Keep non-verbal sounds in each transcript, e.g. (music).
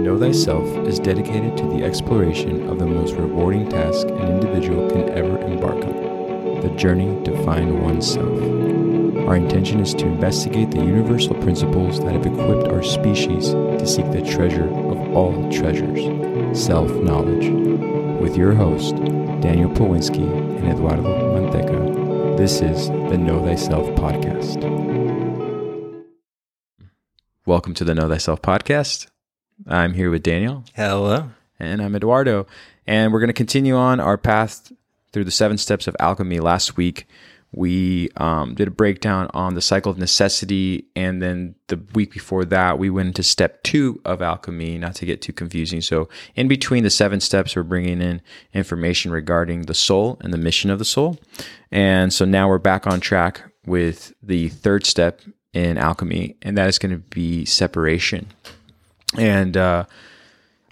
Know Thyself is dedicated to the exploration of the most rewarding task an individual can ever embark on the journey to find oneself. Our intention is to investigate the universal principles that have equipped our species to seek the treasure of all treasures self knowledge. With your host, Daniel Powinski and Eduardo Manteca, this is the Know Thyself Podcast. Welcome to the Know Thyself Podcast. I'm here with Daniel. Hello. And I'm Eduardo. And we're going to continue on our path through the seven steps of alchemy. Last week, we um, did a breakdown on the cycle of necessity. And then the week before that, we went into step two of alchemy, not to get too confusing. So, in between the seven steps, we're bringing in information regarding the soul and the mission of the soul. And so now we're back on track with the third step in alchemy, and that is going to be separation. And uh,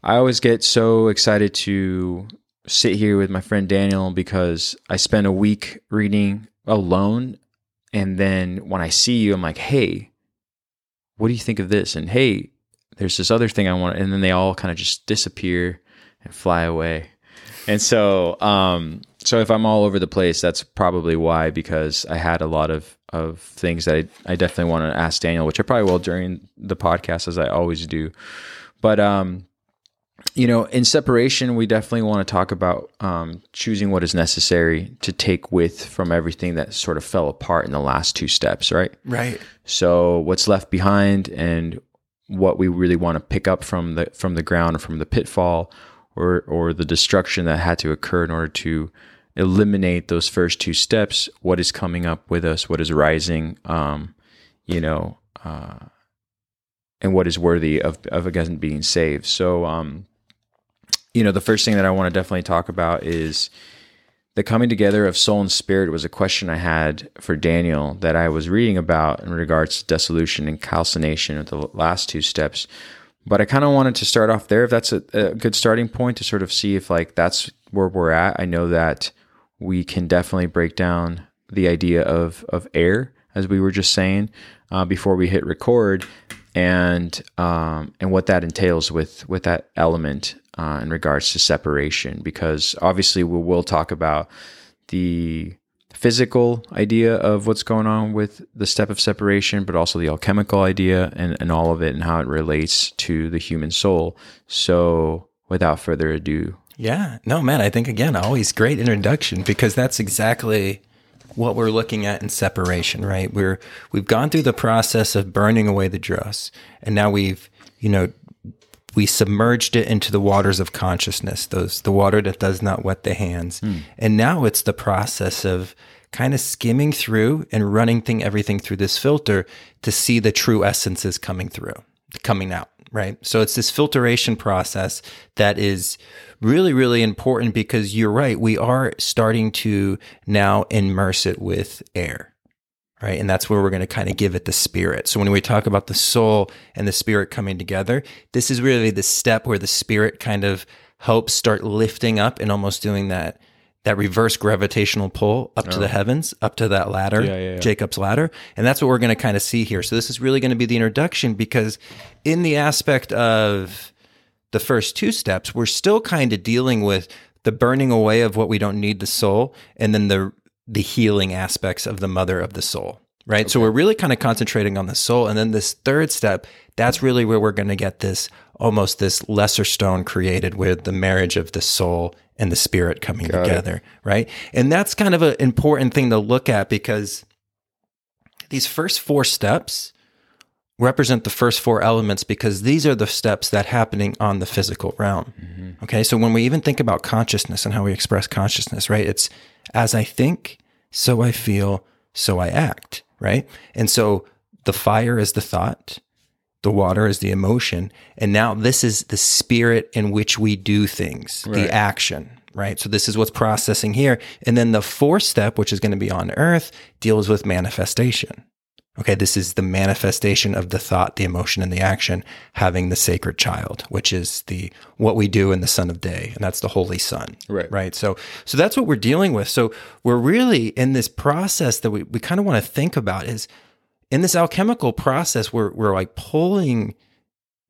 I always get so excited to sit here with my friend Daniel because I spend a week reading alone. And then when I see you, I'm like, hey, what do you think of this? And hey, there's this other thing I want. And then they all kind of just disappear and fly away. And so, um, so if I'm all over the place, that's probably why, because I had a lot of, of things that I, I definitely want to ask Daniel, which I probably will during the podcast, as I always do. But, um, you know, in separation, we definitely want to talk about um, choosing what is necessary to take with from everything that sort of fell apart in the last two steps, right? Right. So, what's left behind and what we really want to pick up from the from the ground or from the pitfall or or the destruction that had to occur in order to eliminate those first two steps. What is coming up with us? What is rising? Um, you know. Uh, and what is worthy of, of again being saved. So, um, you know, the first thing that I want to definitely talk about is the coming together of soul and spirit was a question I had for Daniel that I was reading about in regards to dissolution and calcination of the last two steps. But I kind of wanted to start off there if that's a, a good starting point to sort of see if like that's where we're at. I know that we can definitely break down the idea of of air as we were just saying uh, before we hit record and um, and what that entails with with that element uh, in regards to separation. Because obviously we will talk about the physical idea of what's going on with the step of separation but also the alchemical idea and, and all of it and how it relates to the human soul. So without further ado yeah no man i think again always great introduction because that's exactly what we're looking at in separation, right? We're we've gone through the process of burning away the dross, and now we've you know we submerged it into the waters of consciousness, those the water that does not wet the hands, mm. and now it's the process of kind of skimming through and running thing everything through this filter to see the true essences coming through, coming out right? So it's this filtration process that is really, really important because you're right. We are starting to now immerse it with air, right? And that's where we're going to kind of give it the spirit. So when we talk about the soul and the spirit coming together, this is really the step where the spirit kind of helps start lifting up and almost doing that that reverse gravitational pull up oh. to the oh. heavens, up to that ladder, yeah, yeah, yeah. Jacob's ladder. And that's what we're going to kind of see here. So this is really going to be the introduction because in the aspect of the first two steps, we're still kind of dealing with the burning away of what we don't need the soul and then the the healing aspects of the mother of the soul. Right. Okay. So we're really kind of concentrating on the soul. And then this third step, that's really where we're going to get this almost this lesser stone created with the marriage of the soul and the spirit coming Got together, it. right? And that's kind of an important thing to look at because these first four steps represent the first four elements because these are the steps that happening on the physical realm. Mm-hmm. Okay? So when we even think about consciousness and how we express consciousness, right? It's as I think, so I feel, so I act, right? And so the fire is the thought, the water is the emotion. And now this is the spirit in which we do things, right. the action, right? So this is what's processing here. And then the fourth step, which is going to be on earth, deals with manifestation. Okay, this is the manifestation of the thought, the emotion, and the action having the sacred child, which is the what we do in the Son of Day, and that's the Holy Son. Right. Right. So so that's what we're dealing with. So we're really in this process that we, we kind of want to think about is in this alchemical process, we're we're like pulling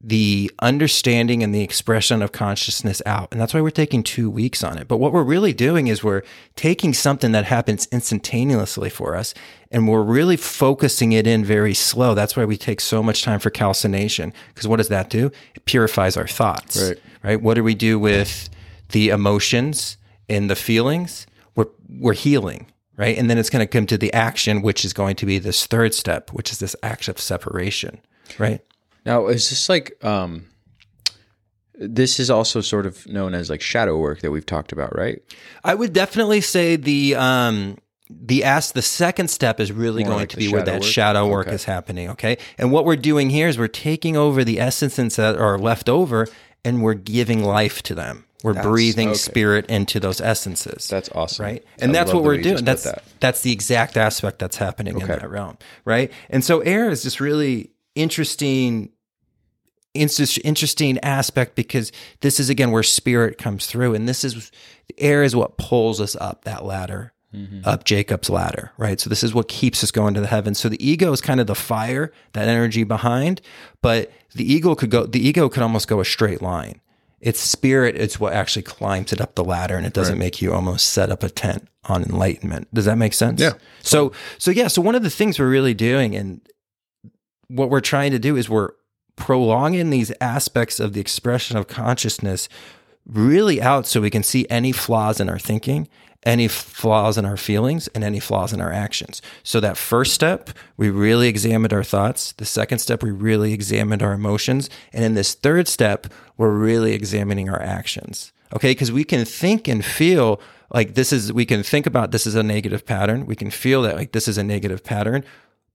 the understanding and the expression of consciousness out. And that's why we're taking two weeks on it. But what we're really doing is we're taking something that happens instantaneously for us and we're really focusing it in very slow. That's why we take so much time for calcination. Because what does that do? It purifies our thoughts. Right. Right. What do we do with the emotions and the feelings? We're, we're healing. Right. And then it's going to come to the action, which is going to be this third step, which is this act of separation. Right. Now, is this like um this is also sort of known as like shadow work that we've talked about, right? I would definitely say the um the ask the second step is really More going like to be where that work? shadow work Okay. is happening. Okay. And what we're doing here is we're taking over the essences that are left over and we're giving life to them. We're breathing okay. spirit into those essences. That's awesome. Right. I And that's what we're doing. That's that. that's the exact aspect that's happening in that realm. Right. And so air is just really interesting interesting aspect because this is again where spirit comes through. And this is air is what pulls us up that ladder mm-hmm. up jacob's ladder right? So this is what keeps us going to the heavens. So the ego is kind of the fire that energy behind but the ego could go the ego could almost go a straight line. It's spirit it's what actually climbs it up the ladder and it doesn't make you almost set up a tent on enlightenment. Does that make sense? Yeah. so so yeah so one of the things we're really doing and what we're trying to do is we're prolonging these aspects of the expression of consciousness really out so we can see any flaws in our thinking, any flaws in our feelings, and any flaws in our actions. So, that first step, we really examined our thoughts. The second step, we really examined our emotions. And in this third step, we're really examining our actions. Okay. Because we can think and feel like this is, we can think about this is a negative pattern. We can feel that like this is a negative pattern,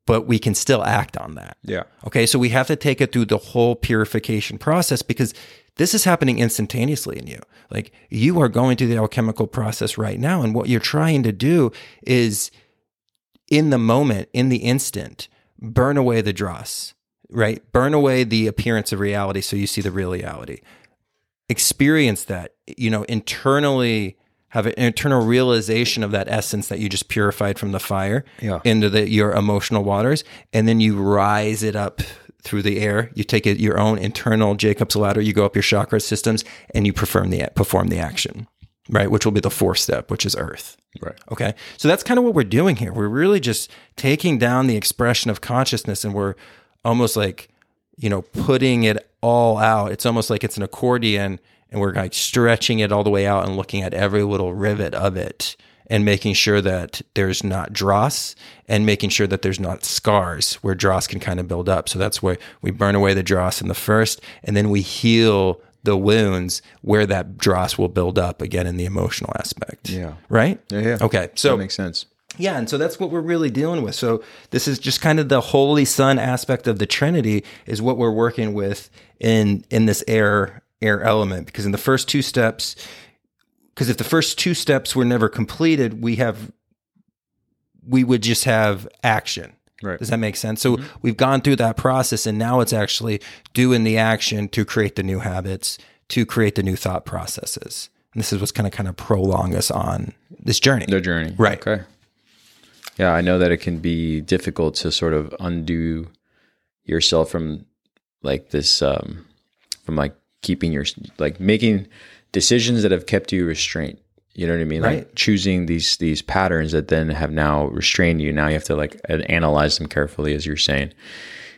but we can still act on that. Yeah. Okay, so we have to take it through the whole purification process because this is happening instantaneously in you. Like you are going through the alchemical process right now. And what you're trying to do is in the moment, in the instant, burn away the dross, right? Burn away the appearance of reality so you see the real reality. Experience that, you know, internally have an internal realization of that essence that you just purified from the fire Yeah. into the, your emotional waters, and then you rise it up through the air. You take it your own internal Jacob's ladder. You go up your chakra systems, and you perform the perform the action, right? Which will be the fourth step, which is Earth. Right. Okay. So that's kind of what we're doing here. We're really just taking down the expression of consciousness and we're almost like, you know, putting it all out. It's almost like it's an accordion and we're like stretching it all the way out and looking at every little rivet of it and making sure that there's not dross and making sure that there's not scars where dross can kind of build up. So that's where we burn away the dross in the first and then we heal the wounds where that dross will build up again in the emotional aspect. Yeah. Right? Yeah. Yeah. Okay. So that makes sense. yeah, and so that's what we're really dealing with. So this is just kind of the Holy Son aspect of the Trinity is what we're working with in in this air air element because in the first two steps because if the first two steps were never completed, we have we would just have action. Right. Does that make sense? So we've gone through that process and now it's actually doing the action to create the new habits, to create the new thought processes. And this is what's kind of kind of prolong us on this journey. Their journey. Right. Okay. Yeah, I know that it can be difficult to sort of undo yourself from like this um from like keeping your like making decisions that have kept you restrained. You know what I mean? Like Right. choosing these these patterns that then have now restrained you. Now you have to like analyze them carefully as you're saying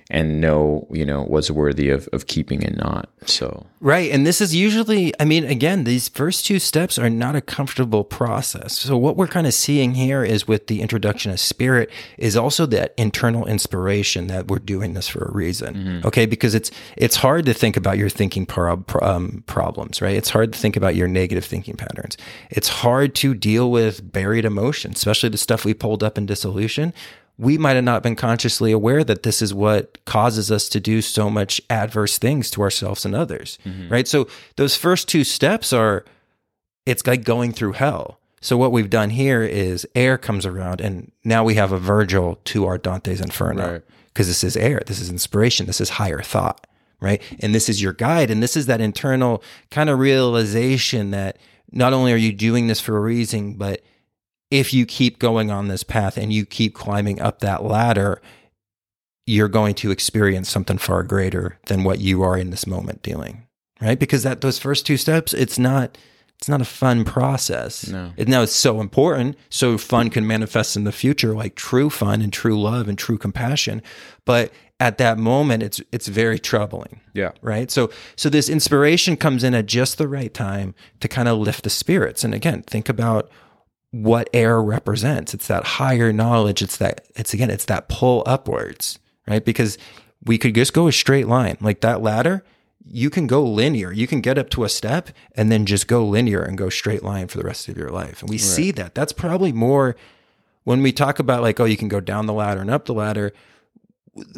and know, you know, what's worthy of, of keeping and not. So Right. And this is usually, I mean, again, these first two steps are not a comfortable process. So, what we're kind of seeing here is with the introduction of spirit, is also that internal inspiration that we're doing this for a reason. Okay. Because it's, it's hard to think about your thinking prob- um, problems, right? It's hard to think about your negative thinking patterns. It's hard to deal with buried emotions especially the stuff we pulled up in dissolution we might have not been consciously aware that this is what causes us to do so much adverse things to ourselves and others mm-hmm. right? So those first two steps are it's like going through hell. So what we've done here is air comes around and now we have a virgil to our dante's inferno Right. because this is air this is inspiration this is higher thought right? And this is your guide and this is that internal kind of realization that not only are you doing this for a reason but if you keep going on this path and you keep climbing up that ladder, you're going to experience something far greater than what you are in this moment dealing. Right? Because that those first two steps, it's not it's not a fun process. No. It, now it's so important. So fun can manifest in the future, like true fun and true love and true compassion. But at that moment, it's it's very troubling. Yeah. Right. So so this inspiration comes in at just the right time to kind of lift the spirits. And again, think about what air represents. It's that higher knowledge. It's that it's again, it's that pull upwards, right? Because we could just go a straight line. Like that ladder, you can go linear. You can get up to a step and then just go linear and go straight line for the rest of your life. And we see that. That's probably more when we talk about like, oh, you can go down the ladder and up the ladder.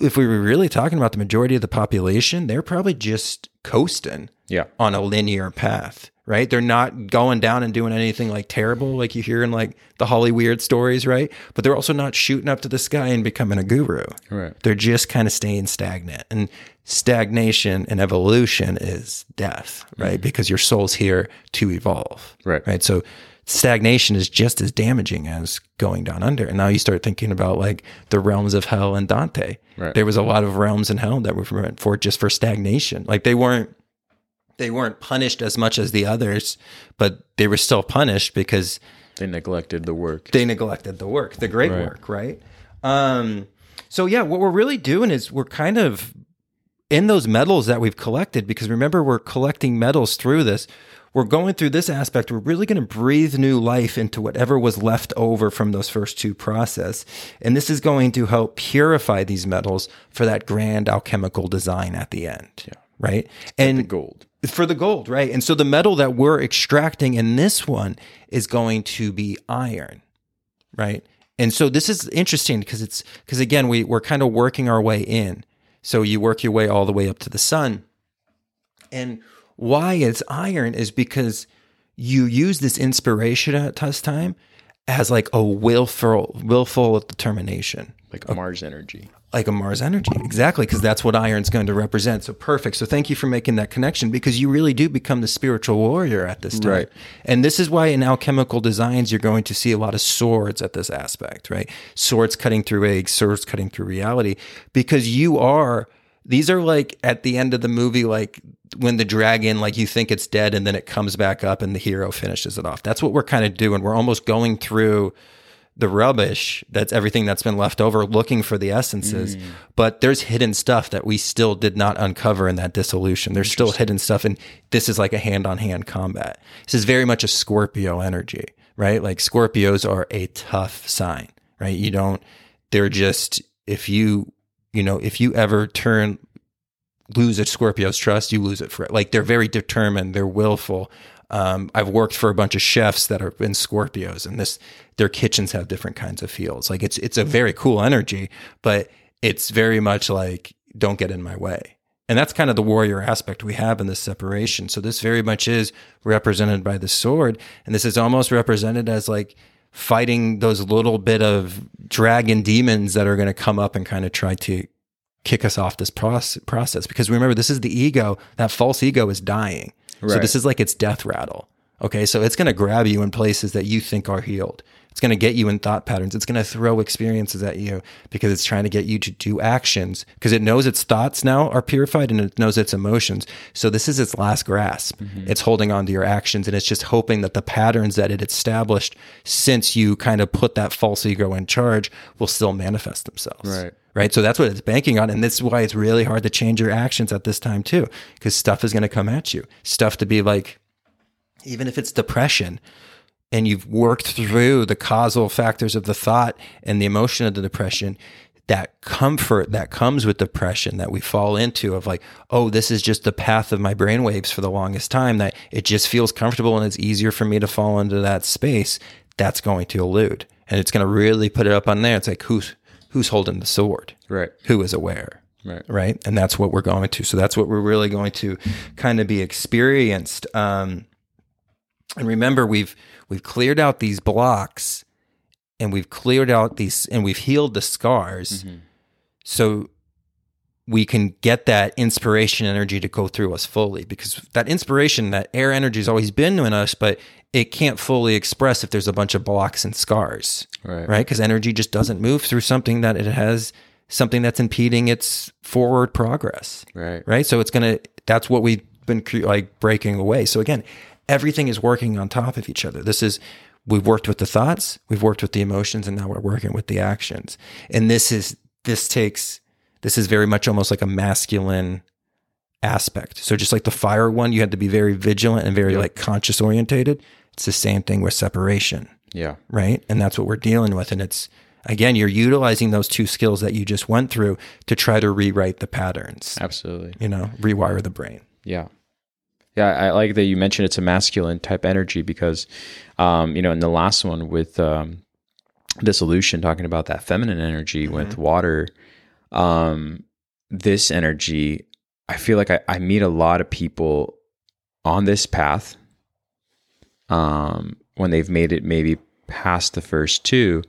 If we were really talking about the majority of the population, they're probably just coasting Yeah. on a linear path, right? They're not going down and doing anything like terrible, like you hear in like the Holly Weird stories, right? But they're also not shooting up to the sky and becoming a guru. Right. They're just kind of staying stagnant. And stagnation and evolution is death, right? Mm-hmm. Because your soul's here to evolve. Right. Right. So stagnation is just as damaging as going down under. And now you start thinking about like the realms of hell and Dante. Right. There was a lot of realms in hell that were meant for just for stagnation. Like they weren't they weren't punished as much as the others, but they were still punished because They neglected the work. they neglected the work, the great Right. work, right? Um, so yeah, what we're really doing is we're kind of in those metals that we've collected because remember we're collecting metals through this. We're going through this aspect. We're really going to breathe new life into whatever was left over from those first two process, and this is going to help purify these metals for that grand alchemical design at the end. Yeah. Right. And The gold. For the gold, right? And so the metal that we're extracting in this one is going to be iron, right? And so this is interesting because it's because again we we're kind of working our way in. So you work your way all the way up to the sun. And why it's iron is because you use this inspiration at this time as like a willful willful determination Like Mars energy. Like a Mars energy. Exactly, because that's what iron's going to represent. So perfect. So thank you for making that connection because you really do become the spiritual warrior at this time. Right. And this is why in alchemical designs you're going to see a lot of swords at this aspect, right? Swords cutting through eggs, swords cutting through reality because you are these are like at the end of the movie like when the dragon like you think it's dead and then it comes back up and the hero finishes it off. That's what we're kind of doing. We're almost going through the rubbish that's everything that's been left over looking for the essences. Mm. But there's hidden stuff that we still did not uncover in that dissolution. There's still hidden stuff and this is like a hand-on-hand combat. This is very much a scorpio energy right? Like scorpios are a tough sign right? You don't they're just if you you know if you ever turn lose a Scorpio's trust, you lose it for like they're very determined, they're willful. Um, I've worked for a bunch of chefs that are in Scorpios, and this their kitchens have different kinds of feels. Like it's it's a very cool energy, but it's very much like don't get in my way. And that's kind of the warrior aspect we have in this separation. So this very much is represented by the sword, and this is almost represented as like fighting those little bit of dragon demons that are going to come up and kind of try to kick us off this process because remember this is the ego that false ego is dying so this is like its death rattle. Okay so it's going to grab you in places that you think are healed. It's going to get you in thought patterns. It's going to throw experiences at you because it's trying to get you to do actions because it knows its thoughts now are purified and it knows its emotions. So this is its last grasp. Mm-hmm. It's holding on to your actions and it's just hoping that the patterns that it established since you kind of put that false ego in charge will still manifest themselves. Right. Right? So that's what it's banking on. And this is why it's really hard to change your actions at this time, too, because stuff is going to come at you. Stuff to be like, even if it's depression and you've worked through the causal factors of the thought and the emotion of the depression, that comfort that comes with depression that we fall into of like, oh, this is just the path of my brainwaves for the longest time, that it just feels comfortable and it's easier for me to fall into that space, that's going to elude. And it's going to really put it up on there. It's like, who's, who's holding the sword? Right. who is aware Right. right and that's what we're going to so that's what we're really going to kind of be experienced um and remember we've we've cleared out these blocks and we've cleared out these and we've healed the scars so we can get that inspiration energy to go through us fully because that inspiration that air energy has always been in us but it can't fully express if there's a bunch of blocks and scars Right. right? Because energy just doesn't move through something that it has something that's impeding its forward progress Right. right so it's gonna that's what we've been like breaking away so again everything is working on top of each other this is we've worked with the thoughts we've worked with the emotions and now we're working with the actions and this is this takes this is very much almost like a masculine aspect so just like the fire one you had to be very vigilant and very like conscious orientated it's the same thing with separation Yeah. right? And that's what we're dealing with. And it's, again, you're utilizing those two skills that you just went through to try to rewrite the patterns, Absolutely. you know, rewire the brain. Yeah. Yeah, I like that you mentioned it's a masculine type energy because, um, you know, in the last one with um, dissolution, talking about that feminine energy with water, um, this energy, I feel like I, I meet a lot of people on this path um, when they've made it maybe past the first two,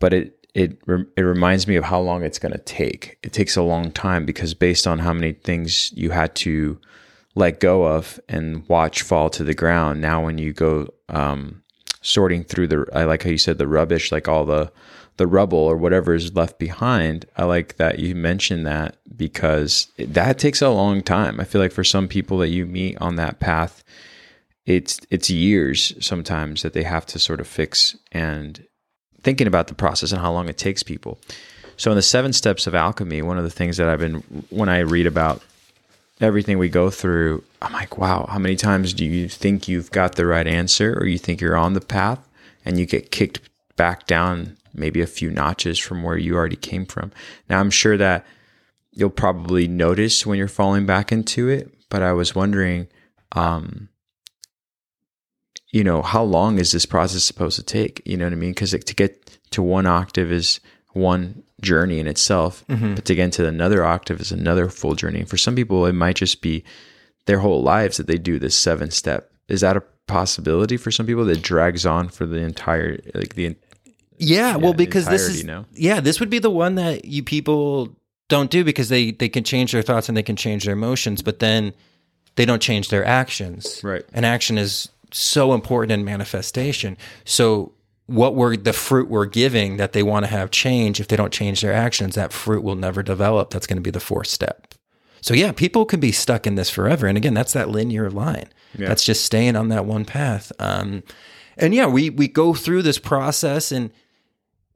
but it it it reminds me of how long it's going to take. It takes a long time because based on how many things you had to let go of and watch fall to the ground. Now, when you go um, sorting through the, I like how you said the rubbish, like all the the rubble or whatever is left behind. I like that you mentioned that because that takes a long time. I feel like for some people that you meet on that path, it's it's years sometimes that they have to sort of fix and thinking about the process and how long it takes people. So in the seven steps of alchemy, one of the things that I've been when I read about everything we go through, I'm like, wow, how many times do you think you've got the right answer or you think you're on the path and you get kicked back down maybe a few notches from where you already came from. Now I'm sure that you'll probably notice when you're falling back into it, but I was wondering um you know, how long is this process supposed to take? You know what I mean? Because to get to one octave is one journey in itself, but to get into another octave is another full journey. And for some people, it might just be their whole lives that they do this seven step. Is that a possibility for some people that drags on for the entire, like the, Yeah, well, the because this is know? yeah, this would be the one that you people don't do because they they can change their thoughts and they can change their emotions, but then they don't change their actions. Right. And action is so important in manifestation. So what we're the fruit we're giving that they want to have change, if they don't change their actions, that fruit will never develop. That's going to be the fourth step. So yeah, people can be stuck in this forever. And again, that's that linear line. Yeah. That's just staying on that one path. Um, and yeah, we we go through this process and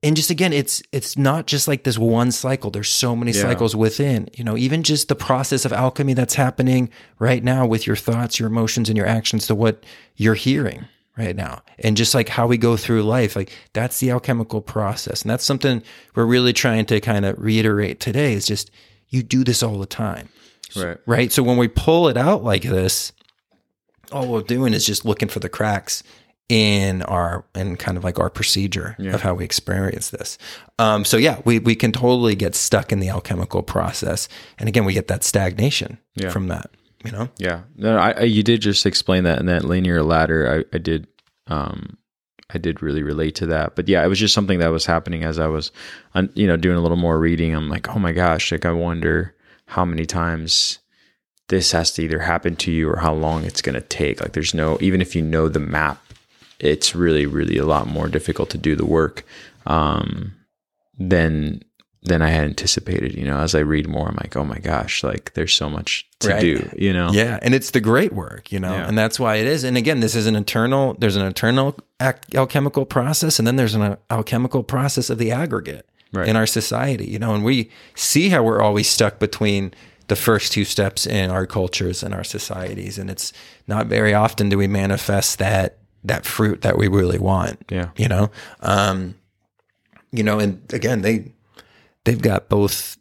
and just again, it's it's not just like this one cycle. There's so many Yeah. cycles within. You know, even just the process of alchemy that's happening right now with your thoughts, your emotions, and your actions to what you're hearing right now. And just like how we go through life, like that's the alchemical process. And that's something we're really trying to kind of reiterate today is just you do this all the time. right. Right. So when we pull it out like this, all we're doing is just looking for the cracks in our in kind of like our procedure of how we experience this. Um, so yeah, we we can totally get stuck in the alchemical process, and again, we get that stagnation Yeah. from that. You know, Yeah, no, I, I you did just explain that in that linear ladder. I, I did, um, I did really relate to that. But yeah, it was just something that was happening as I was, you know, doing a little more reading. I'm like, oh my gosh, like I wonder how many times this has to either happen to you or how long it's going to take. Like, there's no, even if you know the map, it's really, really a lot more difficult to do the work um, than than I had anticipated. You know, as I read more, I'm like, oh my gosh, like there's so much to Right. do. You know, yeah, and it's the great work, you know, Yeah. and that's why it is. And again, this is an internal. There's an internal alchemical process, and then there's an uh, alchemical process of the aggregate Right. in our society, you know, and we see how we're always stuck between the first two steps in our cultures and our societies, and it's not very often do we manifest that that fruit that we really want. Yeah. you know, um, you know, and again, they they've got both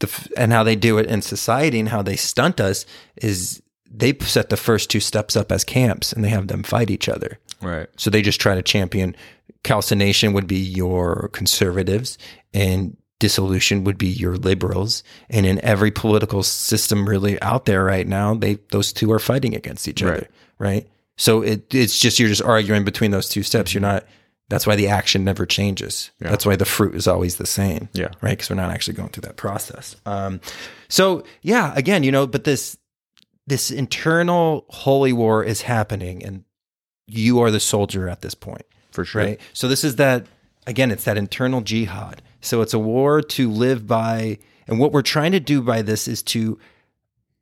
the and how they do it in society and how they stunt us is they set the first two steps up as camps and they have them fight each other. right. So they just try to champion calcination would be your conservatives and dissolution would be your liberals. And in every political system really out there right now, they those two are fighting against each Right. other. Right. So it it's just you're just arguing between those two steps. You're not that's why the action never changes. That's why the fruit is always the same. Yeah. Right. Because we're not actually going through that process. Um, so yeah, again, you know, but this this internal holy war is happening and you are the soldier at this point For sure. right so this is that again it's that internal jihad So it's a war to live by. And what we're trying to do by this is to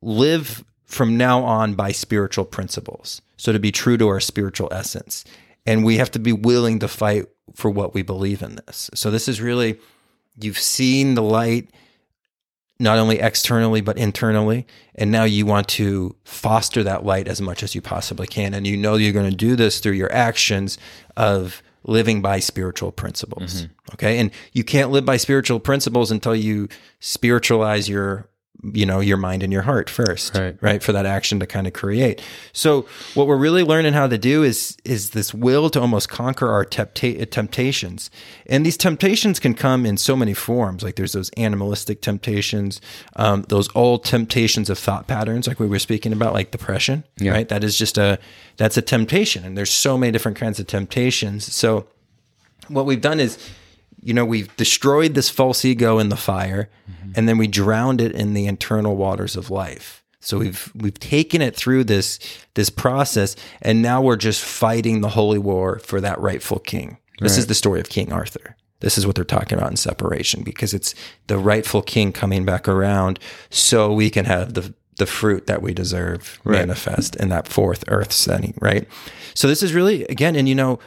live from now on by spiritual principles. So to be true to our spiritual essence. And we have to be willing to fight for what we believe in this. So this is really, you've seen the light not only externally but internally and now you want to foster that light as much as you possibly can and you know you're going to do this through your actions of living by spiritual principles mm-hmm. okay and you can't live by spiritual principles until you spiritualize your you know your mind and your heart first Right. for that action to kind of create. So what we're really learning how to do is is this will to almost conquer our tempta- temptations. And these temptations can come in so many forms. Like there's those animalistic temptations um, those old temptations of thought patterns like we were speaking about like depression Yeah. right? That is just a that's a temptation and there's so many different kinds of temptations. So what we've done is you know we've destroyed this false ego in the fire and then we drowned it in the internal waters of life. So we've we've taken it through this this process and now we're just fighting the holy war for that rightful king. This is the story of king arthur. This is what they're talking about in separation because it's the rightful king coming back around so we can have the the fruit that we deserve manifest in that fourth earth setting right? So this is really again and you know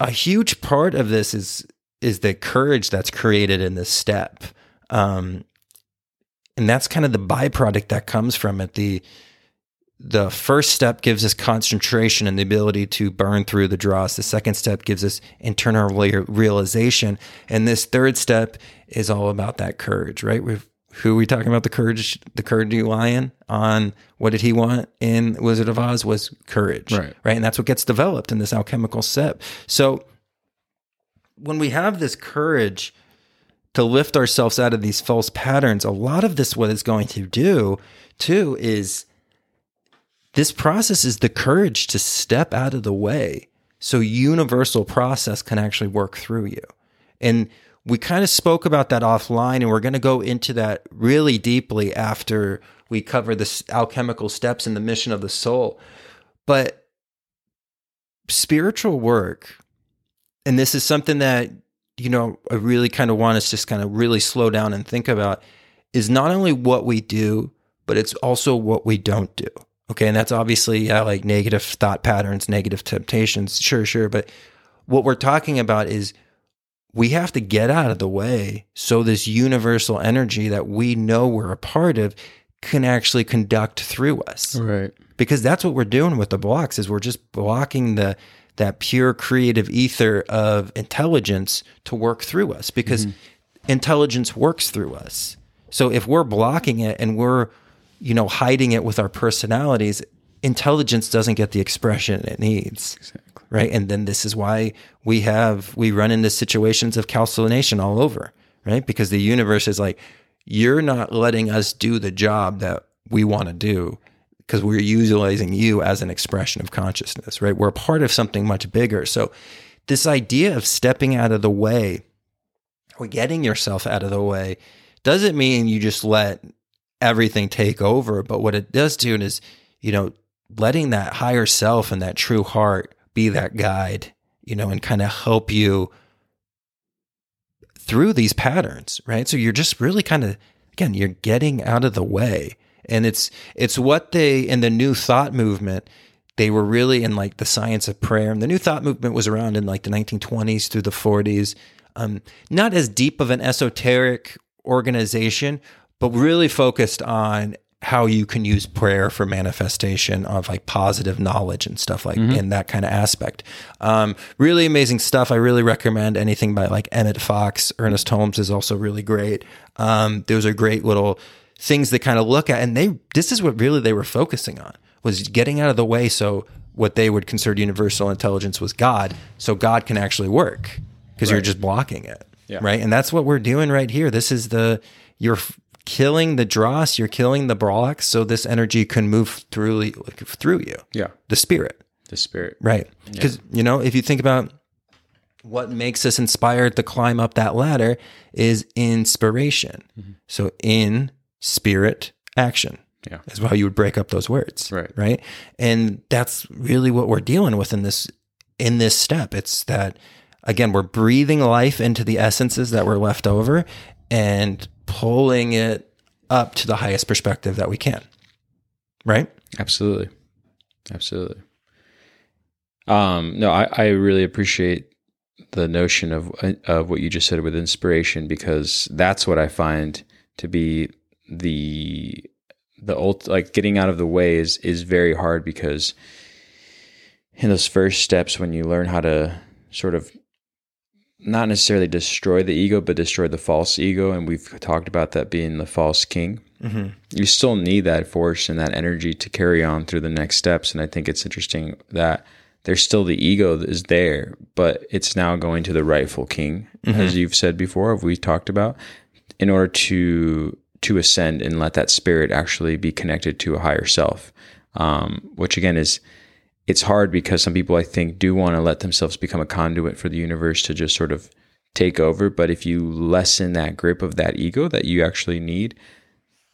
a huge part of this is is the courage that's created in this step. Um and that's kind of the byproduct that comes from it. The the first step gives us concentration and the ability to burn through the dross. The second step gives us internal rea- realization. And this third step is all about that courage right? We've, who are we talking about the courage the courage you lion on? What did he want in wizard of oz was courage Right. right? And that's what gets developed in this alchemical step. So when we have this courage to lift ourselves out of these false patterns, a lot of this, what it's going to do too, is this process is the courage to step out of the way so universal process can actually work through you. And we kind of spoke about that offline, and we're going to go into that really deeply after we cover the alchemical steps in the mission of the soul. But spiritual work, and this is something that you know I really kind of want us to just kind of really slow down and think about is not only what we do, but it's also what we don't do. Okay, and that's obviously yeah, like negative thought patterns, negative temptations, sure, sure. But what we're talking about is we have to get out of the way so this universal energy that we know we're a part of can actually conduct through us Right. because that's what we're doing with the blocks is we're just blocking the that pure creative ether of intelligence to work through us because mm-hmm. intelligence works through us. So if we're blocking it and we're you know hiding it with our personalities intelligence doesn't get the expression it needs. Exactly. right? And then this is why we have we run into situations of calcination all over right? Because the universe is like you're not letting us do the job that we want to do because we're utilizing you as an expression of consciousness right we're a part of something much bigger so this idea of stepping out of the way or getting yourself out of the way doesn't mean you just let everything take over but what it does do is you know letting that higher self and that true heart be that guide, you know, and kind of help you through these patterns, right? So you're just really kind of again, you're getting out of the way. And it's it's what they in the new thought movement, they were really in like the science of prayer. And the new thought movement was around in like the 1920s through the 40s. Um, not as deep of an esoteric organization, but really focused on how you can use prayer for manifestation of like positive knowledge and stuff like in that kind of aspect. Um, really amazing stuff. I really recommend anything by like Emmett Fox. Ernest Holmes is also really great. Um, those are great little things they kind of look at, and they this is what really they were focusing on was getting out of the way so what they would consider universal intelligence was God, so God can actually work because you're just blocking it, Yeah. right? And that's what we're doing right here. This is the you're killing the dross, you're killing the blocks, so this energy can move through through you, Yeah. the spirit, The spirit. right? Because you know if you think about what makes us inspired to climb up that ladder is inspiration. Mm-hmm. So in spirit action Yeah. is how you would break up those words. Right. Right. And that's really what we're dealing with in this in this step. It's that again, we're breathing life into the essences that were left over and pulling it up to the highest perspective that we can. Right? Absolutely. Absolutely. Um, no, I, I really appreciate the notion of of what you just said with inspiration because that's what I find to be the the ult like getting out of the way is is very hard because in those first steps when you learn how to sort of not necessarily destroy the ego but destroy the false ego and we've talked about that being the false king mm-hmm. you still need that force and that energy to carry on through the next steps and i think it's interesting that there's still the ego that is there but it's now going to the rightful king mm-hmm. as you've said before we talked about in order to to ascend and let that spirit actually be connected to a higher self um, which again is it's hard because some people I think do want to let themselves become a conduit for the universe to just sort of take over. But if you lessen that grip of that ego that you actually need,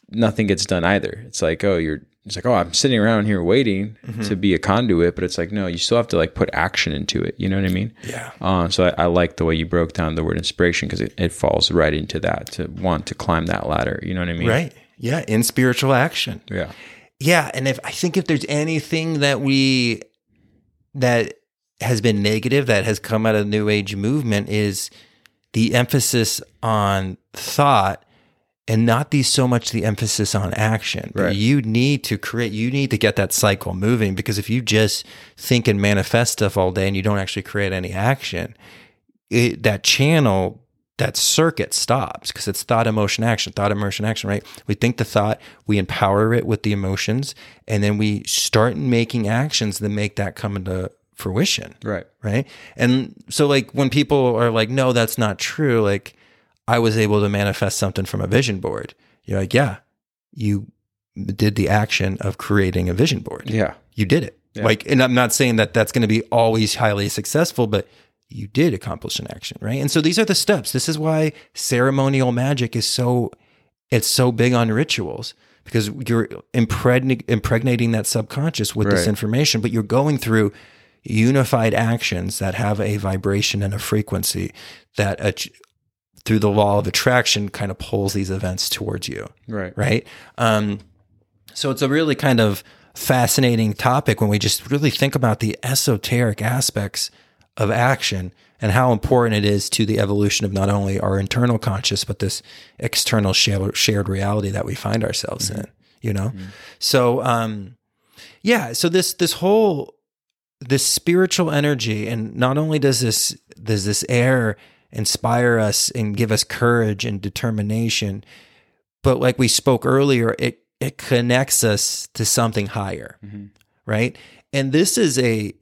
nothing gets done either. It's like, oh, you're it's like, oh, I'm sitting around here waiting mm-hmm. to be a conduit, but it's like, no, you still have to like put action into it. You know what I mean? Yeah. Uh, so I, I, like the way you broke down the word inspiration because it, it falls right into that to want to climb that ladder. You know what I mean? Right. Yeah. In spiritual action. Yeah. Yeah, and if I think if there's anything that we that has been negative that has come out of the new age movement is the emphasis on thought and not the so much the emphasis on action. Right. You need to create, you need to get that cycle moving because if you just think and manifest stuff all day and you don't actually create any action, it, that channel that circuit stops because it's thought, emotion, action, thought, emotion, action, right? We think the thought, we empower it with the emotions, and then we start making actions that make that come into fruition. Right. Right. And so, like, when people are like, no, that's not true, like, I was able to manifest something from a vision board. You're like, yeah, you did the action of creating a vision board. Yeah. You did it. Yeah. Like, and I'm not saying that that's going to be always highly successful, but you did accomplish an action, right? And so these are the steps. This is why ceremonial magic is so it's so big on rituals because you're impregn- impregnating that subconscious with right. this information, but you're going through unified actions that have a vibration and a frequency that through the law of attraction kind of pulls these events towards you. Right. Right. Um, so it's a really kind of fascinating topic when we just really think about the esoteric aspects of action and how important it is to the evolution of not only our internal conscious but this external shared reality that we find ourselves mm-hmm. in you know mm-hmm. so um yeah so this this whole this spiritual energy and not only does this does this air inspire us and give us courage and determination. But like we spoke earlier it it connects us to something higher mm-hmm. right? And this is a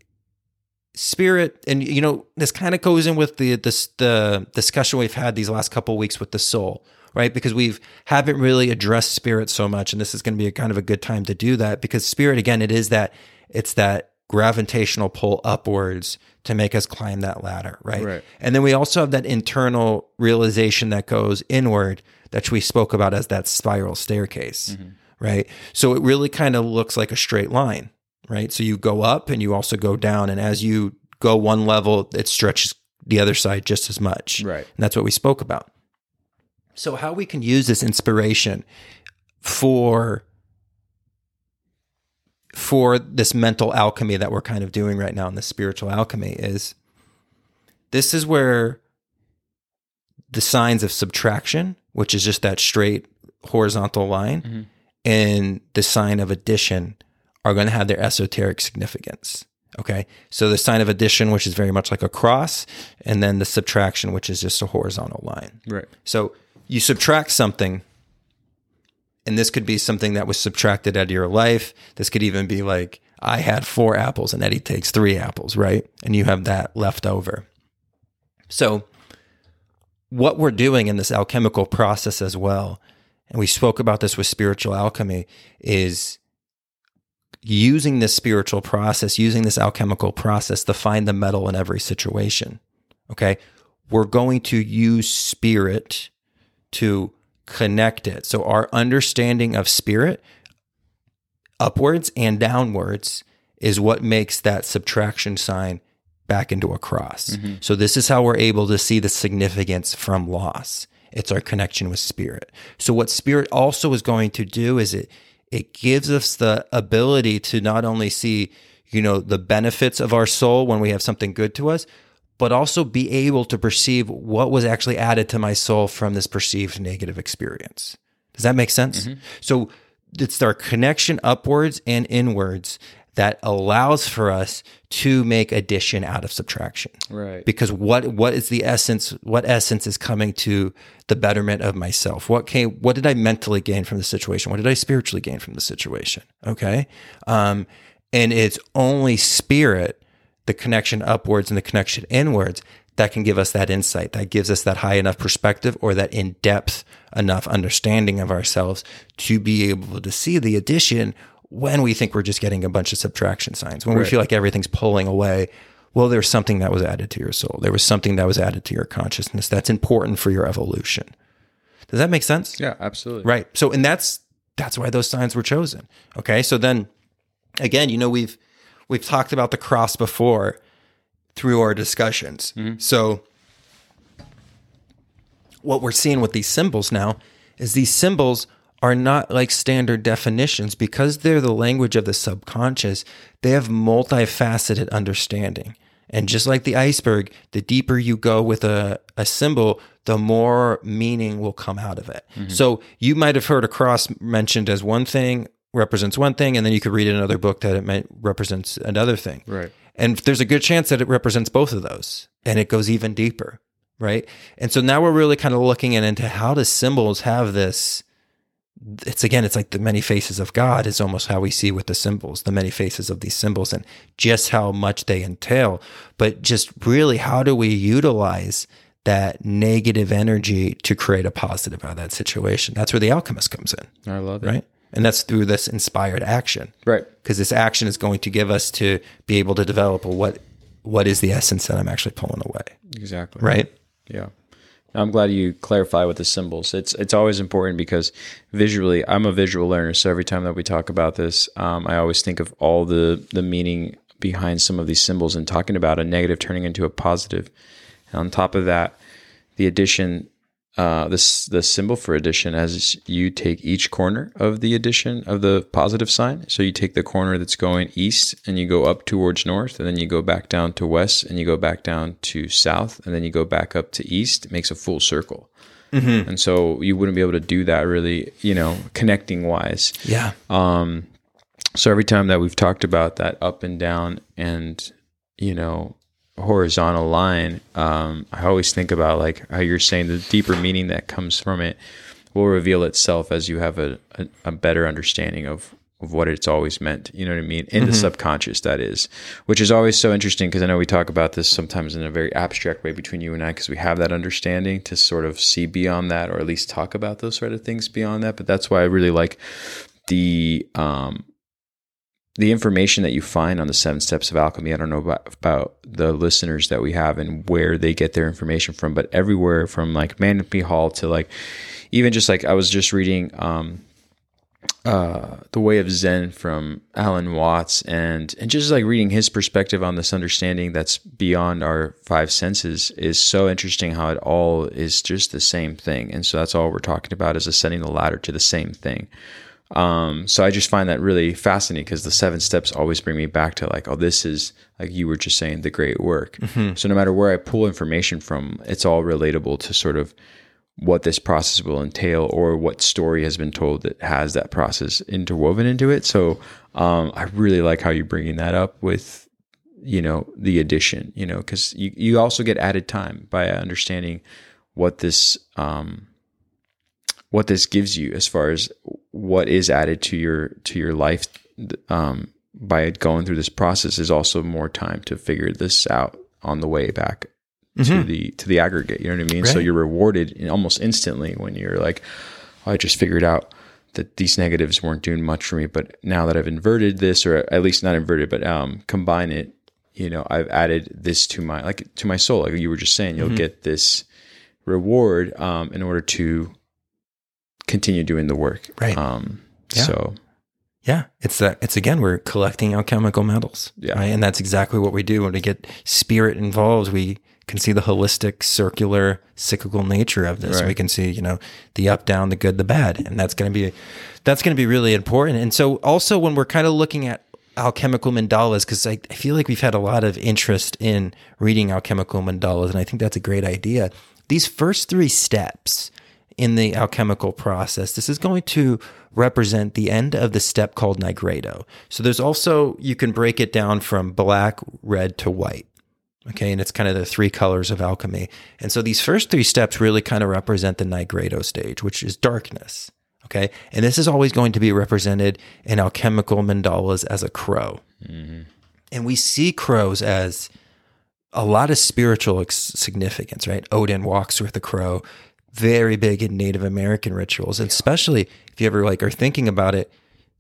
spirit and you know this kind of goes in with the this the discussion we've had these last couple weeks with the soul right? Because we've haven't really addressed spirit so much and this is going to be a kind of a good time to do that because spirit again it is that it's that gravitational pull upwards to make us climb that ladder right, right. and then we also have that internal realization that goes inward that we spoke about as that spiral staircase mm-hmm. right so it really kind of looks like a straight line right? So you go up and you also go down. And as you go one level, it stretches the other side just as much. Right. And that's what we spoke about. So, how we can use this inspiration for for this mental alchemy that we're kind of doing right now in the spiritual alchemy is this is where the signs of subtraction, which is just that straight horizontal line, mm-hmm. and the sign of addition, are going to have their esoteric significance. Okay. So the sign of addition, which is very much like a cross, and then the subtraction, which is just a horizontal line. Right. So you subtract something, and this could be something that was subtracted out of your life. This could even be like, I had four apples and Eddie takes three apples, right? And you have that left over. So, what we're doing in this alchemical process as well, and we spoke about this with spiritual alchemy, is using this spiritual process, using this alchemical process to find the metal in every situation. Okay. We're going to use spirit to connect it. So our understanding of spirit upwards and downwards is what makes that subtraction sign back into a cross. Mm-hmm. So this is how we're able to see the significance from loss. It's our connection with spirit. So what spirit also is going to do is it it gives us the ability to not only see, you know, the benefits of our soul when we have something good to us, but also be able to perceive what was actually added to my soul from this perceived negative experience. Does that make sense? So it's our connection upwards and inwards that allows for us to make addition out of subtraction. Right. Because what what is the essence? What essence is coming to the betterment of myself? What came? What did I mentally gain from the situation? What did I spiritually gain from the situation? Okay, um, and it's only spirit, the connection upwards and the connection inwards, that can give us that insight. That gives us that high enough perspective or that in depth enough understanding of ourselves to be able to see the addition when we think we're just getting a bunch of subtraction signs, when we feel like everything's pulling away. Well, there's something that was added to your soul. There was something that was added to your consciousness that's important for your evolution. Does that make sense? Yeah, absolutely. Right. So, and that's that's why those signs were chosen. Okay. So then, again, you know, we've we've talked about the cross before through our discussions. Mm-hmm. So, what we're seeing with these symbols now is these symbols are not like standard definitions because they're the language of the subconscious. They have multifaceted understanding. And just like the iceberg, the deeper you go with a, a symbol, the more meaning will come out of it. Mm-hmm. So you might have heard a cross mentioned as one thing, represents one thing, and then you could read in another book that it might represents another thing. Right. And there's a good chance that it represents both of those and it goes even deeper. Right. And so now we're really kind of looking at into how do symbols have this? It's again, it's like the many faces of God is almost how we see with the symbols, the many faces of these symbols and just how much they entail. But just really, how do we utilize that negative energy to create a positive out of that situation? That's where the alchemist comes in. I love it. Right. And that's through this inspired action Right. because this action is going to give us to be able to develop what what is the essence that I'm actually pulling away, Exactly. right? Yeah. I'm glad you clarify with the symbols. It's it's always important because visually, I'm a visual learner. So every time that we talk about this, um, I always think of all the the meaning behind some of these symbols and talking about a negative turning into a positive. And on top of that, the addition, uh, this the symbol for addition, as you take each corner of the addition of the positive sign. So you take the corner that's going east, and you go up towards north, and then you go back down to west, and you go back down to south, and then you go back up to east. It makes a full circle. And so you wouldn't be able to do that really, you know, connecting wise. Yeah, Um, So every time that we've talked about that up and down and you know horizontal line, um, I always think about like how you're saying the deeper meaning that comes from it will reveal itself as you have a, a, a better understanding of of what it's always meant. You know what I mean? In the subconscious, that is, which is always so interesting because I know we talk about this sometimes in a very abstract way between you and I because we have that understanding to sort of see beyond that or at least talk about those sort of things beyond that. But that's why I really like the um, the information that you find on the seven steps of alchemy i don't know about, about the listeners that we have and where they get their information from but everywhere from like manly hall to like even just like i was just reading um uh the way of zen from alan watts and and just like reading his perspective on this understanding that's beyond our five senses is so interesting how it all is just the same thing. And so that's all we're talking about is ascending the ladder to the same thing um, so I just find that really fascinating because the seven steps always bring me back to like, oh, this is like you were just saying, the great work. So no matter where I pull information from, it's all relatable to sort of what this process will entail or what story has been told that has that process interwoven into it. So um, I really like how you're bringing that up with, you know, the addition, you know, because you, you also get added time by understanding what this um, what this gives you as far as what is added to your to your life um, by going through this process is also more time to figure this out on the way back to the to the aggregate. You know what I mean? So you're rewarded in almost instantly when you're like, oh, I just figured out that these negatives weren't doing much for me, but now that I've inverted this, or at least not inverted, but um, combine it, you know, I've added this to my like to my soul. Like you were just saying, you'll get this reward um, in order to continue doing the work. Right. Um, Yeah. So Yeah, it's that. It's again, we're collecting alchemical metals, Yeah. right? And that's exactly what we do when we get spirit involved. We can see the holistic, circular, cyclical nature of this. Right. We can see, you know, the up, down, the good, the bad, and that's going to be that's going to be really important. And so, also when we're kind of looking at alchemical mandalas, because I, I feel like we've had a lot of interest in reading alchemical mandalas, and I think that's a great idea. These first three steps in the alchemical process. This is going to represent the end of the step called nigredo. So there's also, you can break it down from black, red to white. Okay. And it's kind of the three colors of alchemy. And so these first three steps really kind of represent the nigredo stage, which is darkness. Okay. And this is always going to be represented in alchemical mandalas as a crow. Mm-hmm. And we see crows as a lot of spiritual significance, right? Odin walks with a crow, very big in Native American rituals, and especially if you ever like are thinking about it,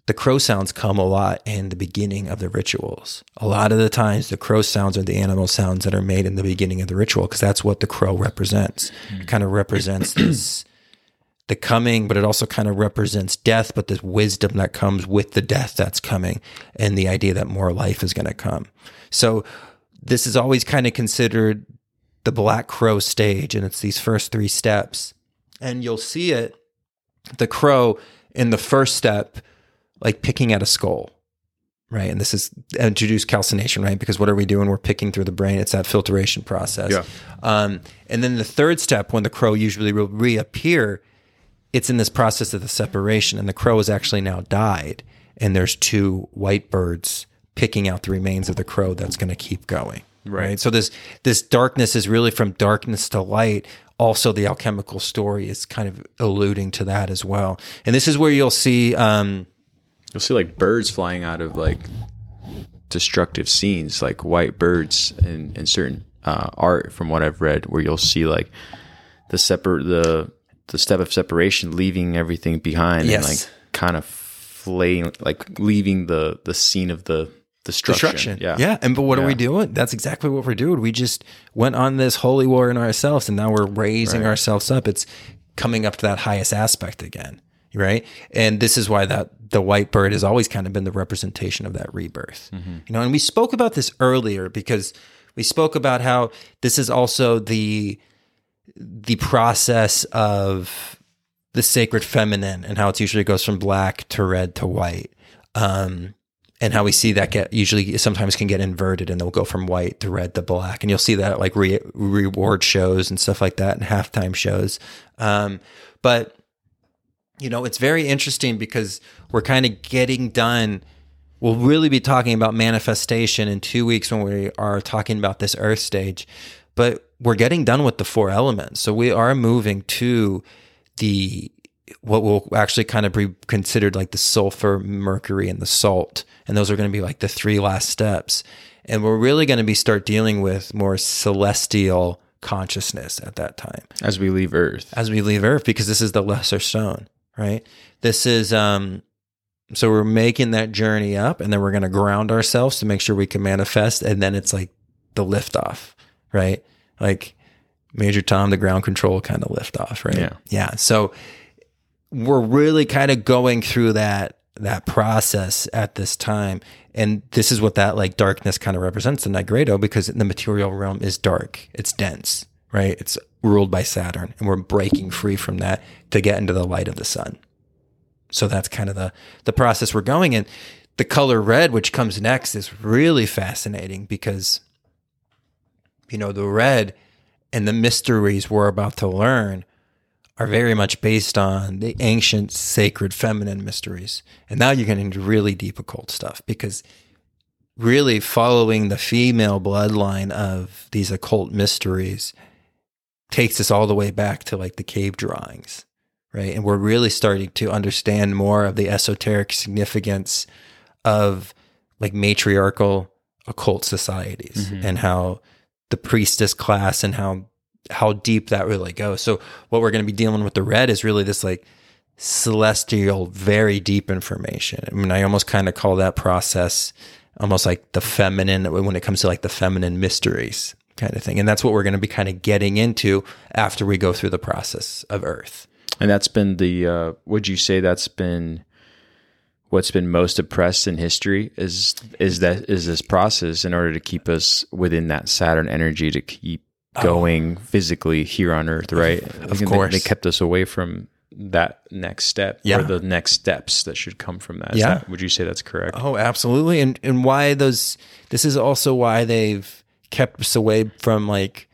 the crow sounds come a lot in the beginning of the rituals. A lot of the times, the crow sounds are the animal sounds that are made in the beginning of the ritual because that's what the crow represents. Hmm. It kind of represents (clears throat) this the coming, but it also kind of represents death, but the wisdom that comes with the death that's coming and the idea that more life is going to come. So this is always kind of considered the black crow stage, and it's these first three steps. And you'll see it, the crow in the first step, like picking at a skull. Right. And this is introduced calcination, right? Because what are we doing? We're picking through the brain. It's that filtration process. Yeah. Um, and then the third step, when the crow usually will reappear, it's in this process of the separation, and the crow has actually now died, and there's two white birds picking out the remains of the crow that's going to keep going. Right. So this this darkness is really from darkness to light. Also, the alchemical story is kind of alluding to that as well. And this is where you'll see. Um, You'll see like birds flying out of like destructive scenes, like white birds and in certain uh, art from what I've read, where you'll see like the separ the the step of separation, leaving everything behind, Yes. and like kind of flaying, like leaving the the scene of the destruction. destruction. Yeah, Yeah. And but what are we doing? That's exactly what we're doing. We just went on this holy war in ourselves and now we're raising ourselves up. It's coming up to that highest aspect again. Right. And this is why that the white bird has always kind of been the representation of that rebirth. You know, and we spoke about this earlier because we spoke about how this is also the the process of the sacred feminine and how it usually goes from black to red to white. Um, and how we see that get usually sometimes can get inverted and they'll go from white to red to black. And you'll see that at like re- reward shows and stuff like that and halftime shows. Um, but you know, it's very interesting because we're kind of getting done. We'll really be talking about manifestation in two weeks when we are talking about this earth stage, but we're getting done with the four elements. So we are moving to the what will actually kind of be considered like the sulfur, mercury, and the salt. And those are going to be like the three last steps. And we're really going to be start dealing with more celestial consciousness at that time as we leave Earth. as we leave Earth because this is the lesser stone, right? This is um so we're making that journey up and then we're going to ground ourselves to make sure we can manifest and then it's like the liftoff, right? Like Major Tom the ground control kind of liftoff, right? Yeah. Yeah. So we're really kind of going through that that process at this time. And this is what that like darkness kind of represents the nigredo because the material realm is dark. It's dense right? It's ruled by saturn and we're breaking free from that to get into the light of the sun. So that's kind of the the process we're going in. The color red which comes next is really fascinating because you know the red and the mysteries we're about to learn are very much based on the ancient sacred feminine mysteries. And now you're getting into really deep occult stuff because really following the female bloodline of these occult mysteries takes us all the way back to like the cave drawings, right? And we're really starting to understand more of the esoteric significance of like matriarchal occult societies mm-hmm. and how the priestess class and how how deep that really goes. So what we're going to be dealing with the red is really this like celestial, very deep information. I mean, I almost kind of call that process almost like the feminine when it comes to like the feminine mysteries kind of thing. And that's what we're going to be kind of getting into after we go through the process of Earth. And that's been the uh would you say that's been what's been most oppressed in history is is that is this process in order to keep us within that Saturn energy to keep going physically here on Earth, right? Of I course. they, they kept us away from that next step Yeah. or the next steps that should come from that. Is Yeah. that- would you say that's correct? Oh, absolutely. And and why those this is also why they've kept us away from like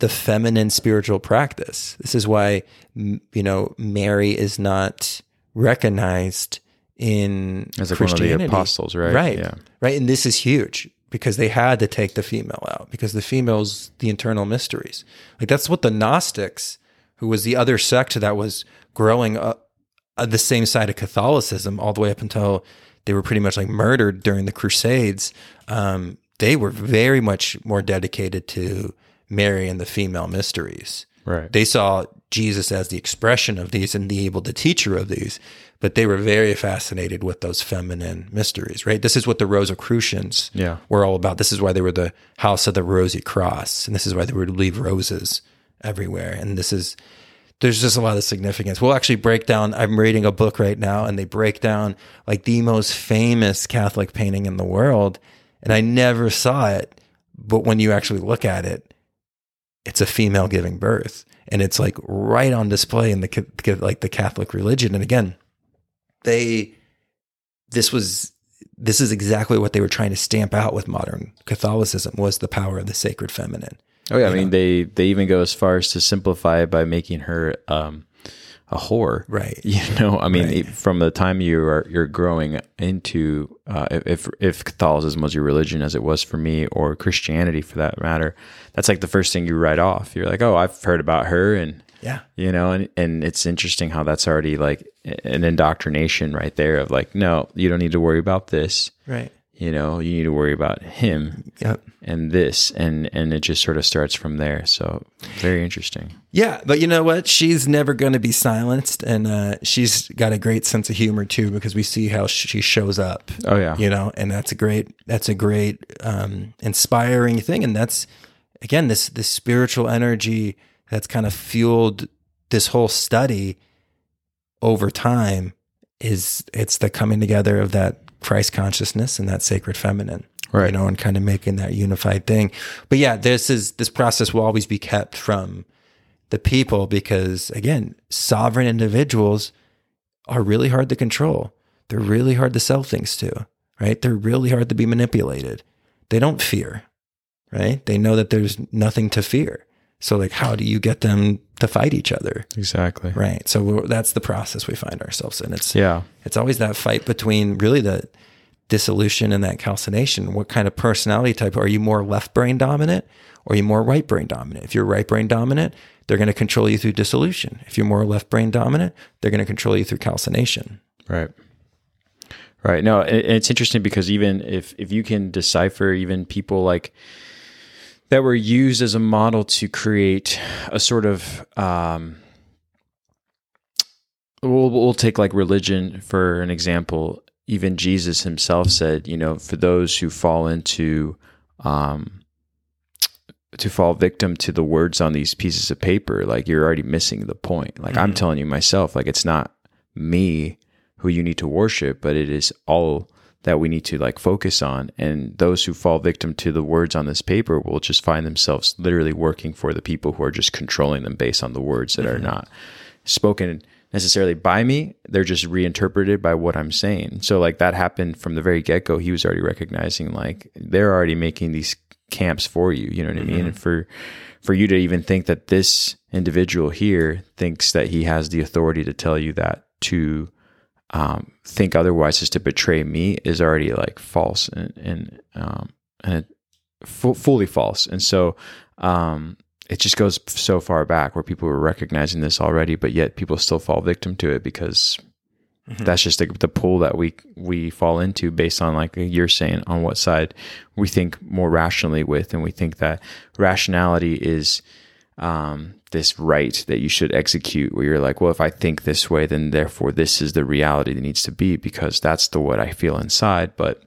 the feminine spiritual practice. This is why you know Mary is not recognized in As like one of the Christianity. apostles, right? Right. Yeah. Right. And this is huge because they had to take the female out because the female's the internal mysteries. Like that's what the Gnostics, who was the other sect that was growing up uh, the same side of Catholicism all the way up until they were pretty much like murdered during the Crusades. Um, they were very much more dedicated to Mary and the female mysteries. Right. They saw Jesus as the expression of these and the able to teacher of these, but they were very fascinated with those feminine mysteries, right? This is what the Rosicrucians Yeah. were all about. This is why they were the house of the rosy cross, and this is why they would leave roses everywhere. And this is there's just a lot of significance. We'll actually break down. I'm reading a book right now, and they break down like the most famous Catholic painting in the world. And I never saw it, but when you actually look at it, it's a female giving birth, and it's like right on display in the like the Catholic religion. And again, they this was this is exactly what they were trying to stamp out with modern Catholicism was the power of the sacred feminine. Oh yeah, I mean they they even go as far as to simplify it by making her um, a whore. Right. (laughs) You know, I mean, Right. from the time you are you're growing into uh, if if Catholicism was your religion, as it was for me, or Christianity for that matter, that's like the first thing you write off. You're like, oh, I've heard about her, and Yeah. you know, and and it's interesting how that's already like an indoctrination right there of like, no, you don't need to worry about this. Right. You know, you need to worry about him Yep. and this, and and it just sort of starts from there. So very interesting. Yeah, but you know what? She's never going to be silenced, and uh, she's got a great sense of humor too, because we see how she shows up. Oh yeah, You know, and that's a great, that's a great, um, inspiring thing, and that's again this this spiritual energy that's kind of fueled this whole study over time. Is it's the coming together of that Christ consciousness and that sacred feminine right. you know, and kind of making that unified thing. But yeah, this is this process will always be kept from the people because again, sovereign individuals are really hard to control. They're really hard to sell things to, right? They're really hard to be manipulated. They don't fear, right? They know that there's nothing to fear. So like how do you get them to fight each other? exactly. Right. So that's the process we find ourselves in. It's Yeah. it's always that fight between really the dissolution and that calcination. What kind of personality type are you more left brain dominant or are you more right brain dominant? If you're right brain dominant, they're going to control you through dissolution. If you're more left brain dominant, they're going to control you through calcination. Right. Right. No, it's interesting because even if if you can decipher even people like that were used as a model to create a sort of um we'll, we'll take like religion for an example. Even jesus himself said you know for those who fall into um to fall victim to the words on these pieces of paper like you're already missing the point. Like i'm telling you myself like it's not me who you need to worship but it is all that we need to like focus on. And those who fall victim to the words on this paper will just find themselves literally working for the people who are just controlling them based on the words that are mm-hmm. not spoken necessarily by me. They're just reinterpreted by what i'm saying. So like that happened from the very get-go. He was already recognizing like they're already making these camps for you. You know what i mean? And for for you to even think that this individual here thinks that he has the authority to tell you that to um, think otherwise is to betray me is already like false and and um, and fu- fully false. And so um, it just goes so far back where people were recognizing this already, but yet people still fall victim to it because that's just the, the pull that we we fall into based on like you're saying on what side we think more rationally with, and we think that rationality is um, this right that you should execute where you're like, well, if I think this way, then therefore this is the reality that needs to be because that's the what I feel inside. But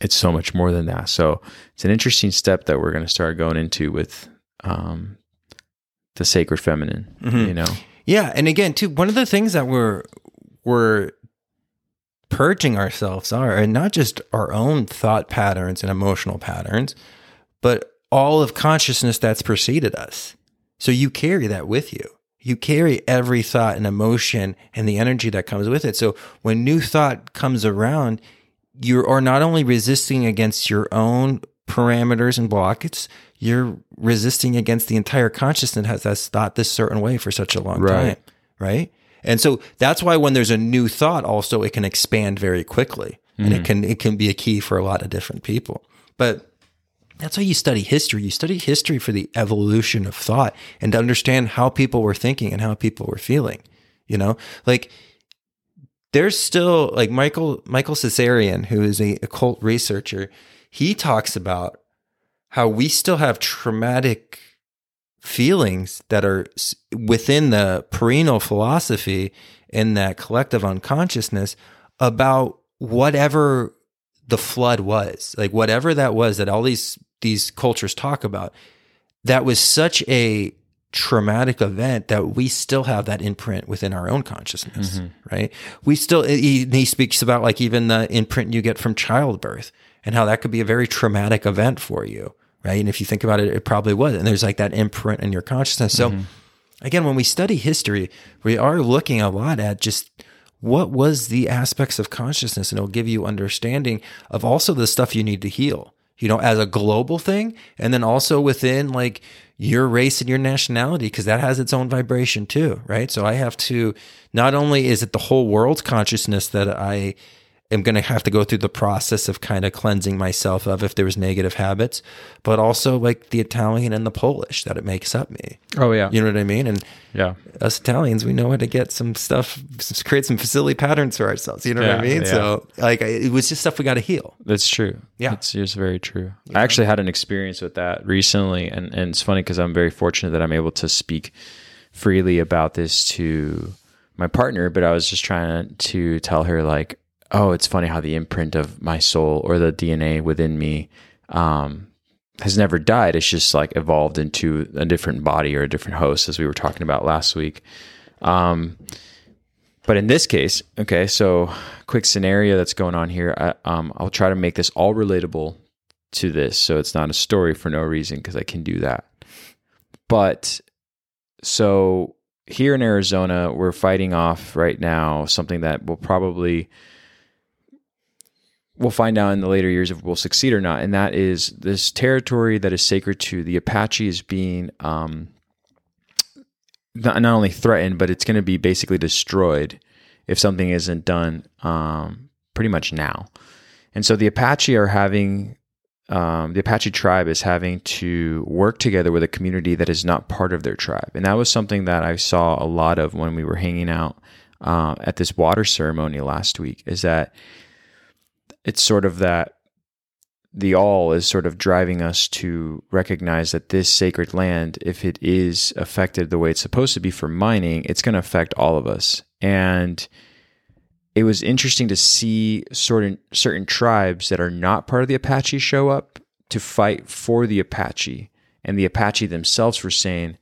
it's so much more than that. So it's an interesting step that we're going to start going into with um, the sacred feminine, you know? Yeah, and again, too, one of the things that we're we're purging ourselves are, and not just our own thought patterns and emotional patterns, but all of consciousness that's preceded us. So you carry that with you. You carry every thought and emotion and the energy that comes with it. So when new thought comes around, you are not only resisting against your own parameters and blocks, you're resisting against the entire consciousness that's thought this certain way for such a long Right. time. Right. And so that's why when there's a new thought, also it can expand very quickly. And it mm-hmm. can it can be a key for a lot of different people. But that's how you study history. You study history for the evolution of thought and to understand how people were thinking and how people were feeling. You know, like there's still like Michael Michael Tsarion, who is a occult researcher. He talks about how we still have traumatic feelings that are within the perennial philosophy in that collective unconsciousness about whatever the flood was like whatever that was that all these these cultures talk about that was such a traumatic event that we still have that imprint within our own consciousness mm-hmm. right? We still he, he speaks about like even the imprint you get from childbirth and how that could be a very traumatic event for you right? And if you think about it it probably was. And there's like that imprint in your consciousness. So mm-hmm. again when we study history we are looking a lot at just what was the aspects of consciousness and it'll give you understanding of also the stuff you need to heal you know as a global thing and then also within like your race and your nationality because that has its own vibration too right? So i have to not only is it the whole world's consciousness that i am going to have to go through the process of kind of cleansing myself of if there was negative habits but also like the italian and the polish that it makes up me Oh yeah. you know what i mean and Yeah. us Italians, we know how to get some stuff, create some facility patterns for ourselves. You know what I mean? yeah. So, like, it was just stuff we got to heal. That's true. Yeah. It's just very true. I actually had an experience with that recently. And, and it's funny because I'm very fortunate that I'm able to speak freely about this to my partner. But I was just trying to tell her, like, oh, it's funny how the imprint of my soul or the DNA within me um, has never died. It's just like evolved into a different body or a different host, as we were talking about last week. Um, but in this case, okay, so quick scenario that's going on here. I, um, I'll try to make this all relatable to this, so it's not a story for no reason because I can do that. But so here in Arizona, we're fighting off right now something that will probably we'll find out in the later years if we'll succeed or not, and that is this territory that is sacred to the Apache is being um, not, not only threatened, but it's going to be basically destroyed if something isn't done um, pretty much now. And so the Apache are having, um, the Apache tribe is having to work together with a community that is not part of their tribe. And that was something that I saw a lot of when we were hanging out uh, at this water ceremony last week, is that it's sort of that the all is sort of driving us to recognize that this sacred land, if it is affected the way it's supposed to be for mining, it's going to affect all of us. And it was interesting to see certain certain tribes that are not part of the Apache show up to fight for the Apache. And the Apache themselves were saying,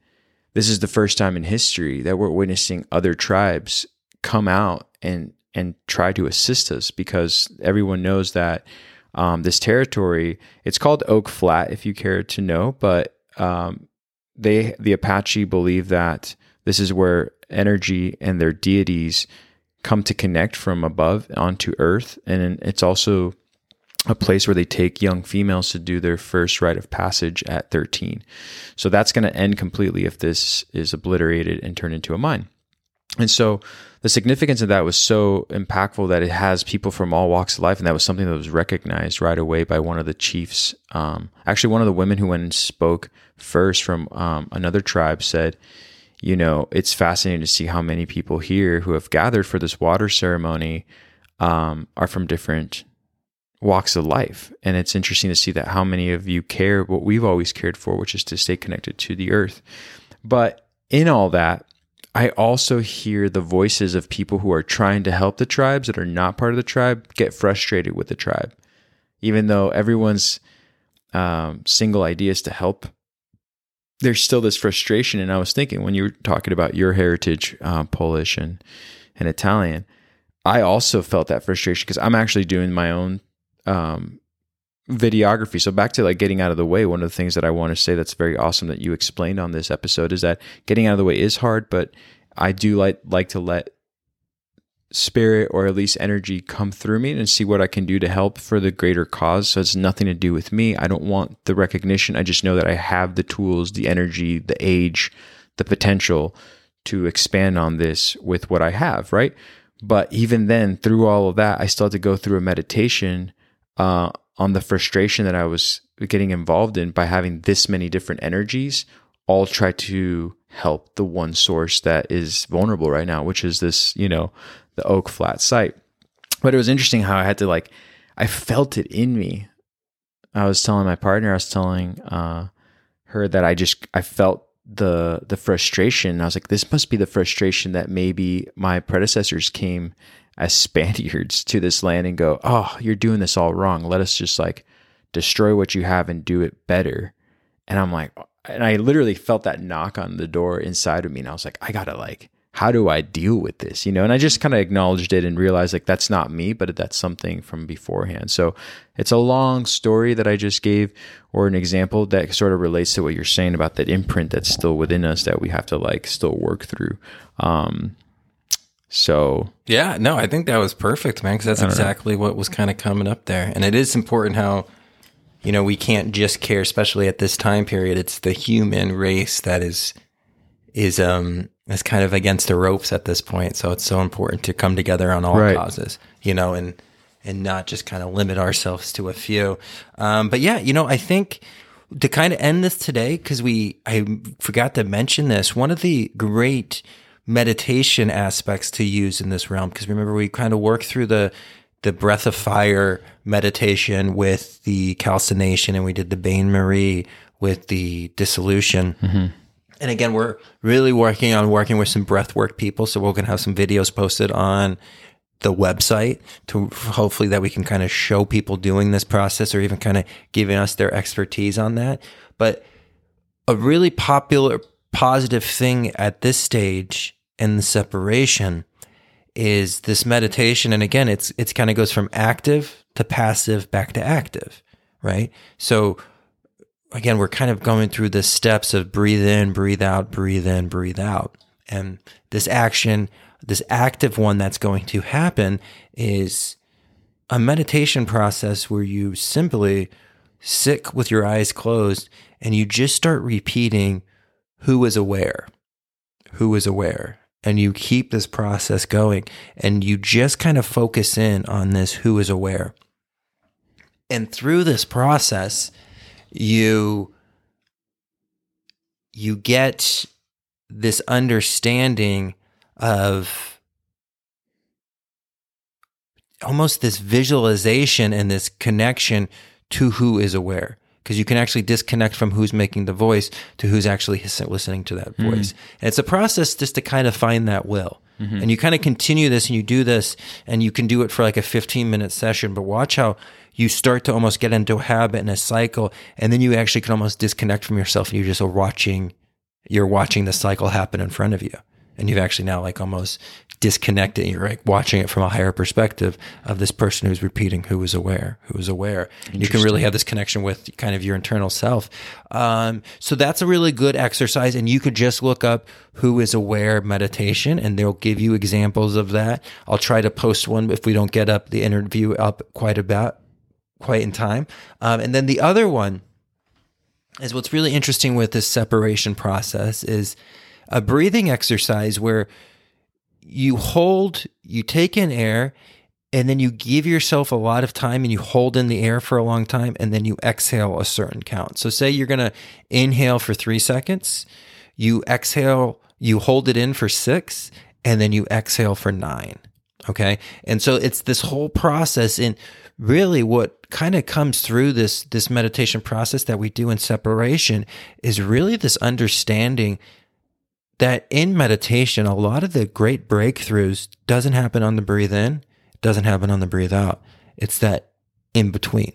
this is the first time in history that we're witnessing other tribes come out and and try to assist us because everyone knows that um, this territory it's called Oak Flat if you care to know, but um, they the Apache believe that this is where energy and their deities come to connect from above onto Earth, and it's also a place where they take young females to do their first rite of passage at 13. So that's going to end completely if this is obliterated and turned into a mine. And so the significance of that was so impactful that it has people from all walks of life. And that was something that was recognized right away by one of the chiefs. Um, actually, one of the women who went and spoke first from um, another tribe said, you know, it's fascinating to see how many people here who have gathered for this water ceremony um, are from different walks of life. And it's interesting to see that how many of you care what we've always cared for, which is to stay connected to the earth. But in all that, I also hear the voices of people who are trying to help the tribes that are not part of the tribe get frustrated with the tribe. Even though everyone's um, single idea is to help, there's still this frustration. And I was thinking when you were talking about your heritage, uh, Polish and, and Italian, I also felt that frustration because I'm actually doing my own um, videography. So back to like getting out of the way, one of the things that I want to say that's very awesome that you explained on this episode is that getting out of the way is hard, but I do like like to let spirit or at least energy come through me and see what I can do to help for the greater cause. So it's nothing to do with me. I don't want the recognition. I just know that I have the tools, the energy, the age, the potential to expand on this with what I have, right? But even then, through all of that, I still had to go through a meditation uh, on the frustration that I was getting involved in by having this many different energies all try to help the one source that is vulnerable right now, which is this, you know, the Oak Flat site. But it was interesting how I had to like, I felt it in me. I was telling my partner, I was telling uh, her that I just, I felt the the frustration. I was like, this must be the frustration that maybe my predecessors came as Spaniards (laughs) to this land and go, oh, you're doing this all wrong. Let us just like destroy what you have and do it better. And I'm like, and I literally felt that knock on the door inside of me, and I was like, I gotta like how do I deal with this? You know, and I just kind of acknowledged it and realized like that's not me, but that's something from beforehand. So it's a long story that I just gave or an example that sort of relates to what you're saying about that imprint that's still within us that we have to like still work through. Um, so yeah, no, I think that was perfect, man, because that's exactly know. what was kind of coming up there. And it is important how, you know, we can't just care, especially at this time period. It's the human race that is, is, um, is kind of against the ropes at this point. So it's so important to come together on all right. causes, you know, and and not just kind of limit ourselves to a few. Um, but yeah, you know, I think to kind of end this today because we I forgot to mention this. One of the great meditation aspects to use in this realm because remember we kind of worked through the the breath of fire meditation with the calcination and we did the bain marie with the dissolution. Mm-hmm and again, we're really working on working with some breath work people. So we're going to have some videos posted on the website to hopefully that we can kind of show people doing this process or even kind of giving us their expertise on that. But a really popular positive thing at this stage in the separation is this meditation. And again, it's, it's kind of goes from active to passive back to active, right? So again, we're kind of going through the steps of breathe in, breathe out, breathe in, breathe out. And this action, this active one that's going to happen is a meditation process where you simply sit with your eyes closed and you just start repeating who is aware, who is aware. And you keep this process going and you just kind of focus in on this who is aware. And through this process, you you get this understanding of almost this visualization and this connection to who is aware because you can actually disconnect from who's making the voice to who's actually listening to that mm-hmm. voice. Mm. And it's a process just to kind of find that will. Mm-hmm. And you kind of continue this and you do this and you can do it for like a 15 minute session, but watch how you start to almost get into a habit and a cycle, and then you actually can almost disconnect from yourself and you're just watching, you're watching the cycle happen in front of you. And you've actually now like almost disconnected. You're like watching it from a higher perspective of this person who's repeating who is aware, who is aware. You can really have this connection with kind of your internal self. Um, so that's a really good exercise. And you could just look up who is aware meditation and they'll give you examples of that. I'll try to post one if we don't get up the interview up quite a bit quite in time. Um, and then the other one is what's really interesting with this separation process is a breathing exercise where you hold, you take in air, and then you give yourself a lot of time and you hold in the air for a long time, and then you exhale a certain count. So, say you're going to inhale for three seconds, you exhale, you hold it in for six, and then you exhale for nine. Okay. And so it's this whole process. And really what kind of comes through this this meditation process that we do in separation is really this understanding that in meditation a lot of the great breakthroughs doesn't happen on the breathe in doesn't happen on the breathe out it's that in between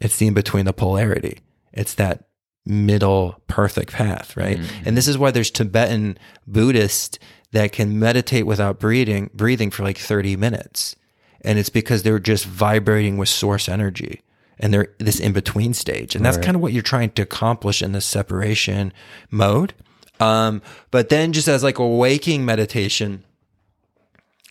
it's the in between the polarity it's that middle perfect path right mm-hmm. and this is why there's tibetan buddhists that can meditate without breathing, breathing for like 30 minutes. And it's because they're just vibrating with source energy and they're this in between stage. And that's Right. kind of what you're trying to accomplish in this separation mode. Um, but then just as like a waking meditation,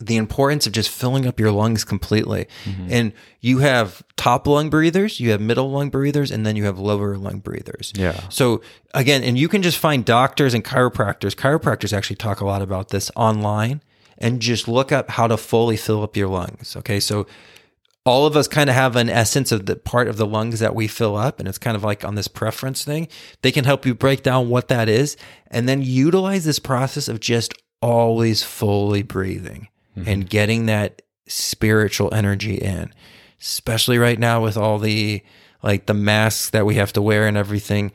the importance of just filling up your lungs completely. And you have top lung breathers, you have middle lung breathers, and then you have lower lung breathers. Yeah. So again, and you can just find doctors and chiropractors. Chiropractors actually talk a lot about this online and just look up how to fully fill up your lungs. Okay. So all of us kind of have an essence of the part of the lungs that we fill up and it's kind of like on this preference thing. They can help you break down what that is and then utilize this process of just always fully breathing mm-hmm. and getting that spiritual energy in especially right now with all the like the masks that we have to wear and everything.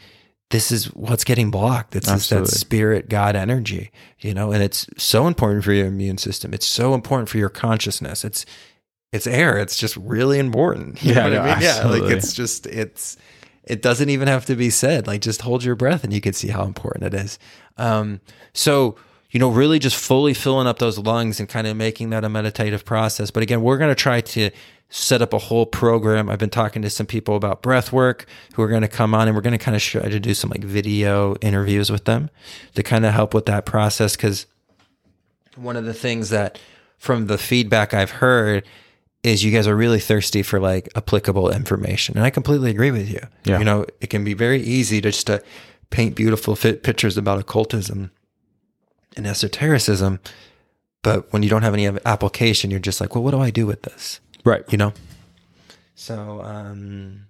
This is what's getting blocked. It's just that spirit god energy you know and it's so important for your immune system. It's so important for your consciousness. It's it's air. It's just really important. You Yeah, know what no, I mean? Yeah, like it's just it's it doesn't even have to be said. Like just hold your breath and you can see how important it is. Um, so you know, really just fully filling up those lungs and kind of making that a meditative process. But again, we're going to try to set up a whole program. I've been talking to some people about breath work who are going to come on and we're going to kind of try to do some like video interviews with them to kind of help with that process. Cause one of the things that from the feedback I've heard is you guys are really thirsty for like applicable information. And I completely agree with you. Yeah. You know, it can be very easy to just to paint beautiful fit pictures about occultism and esotericism. But when you don't have any application, you're just like, well, what do I do with this? Right. You know? So, um,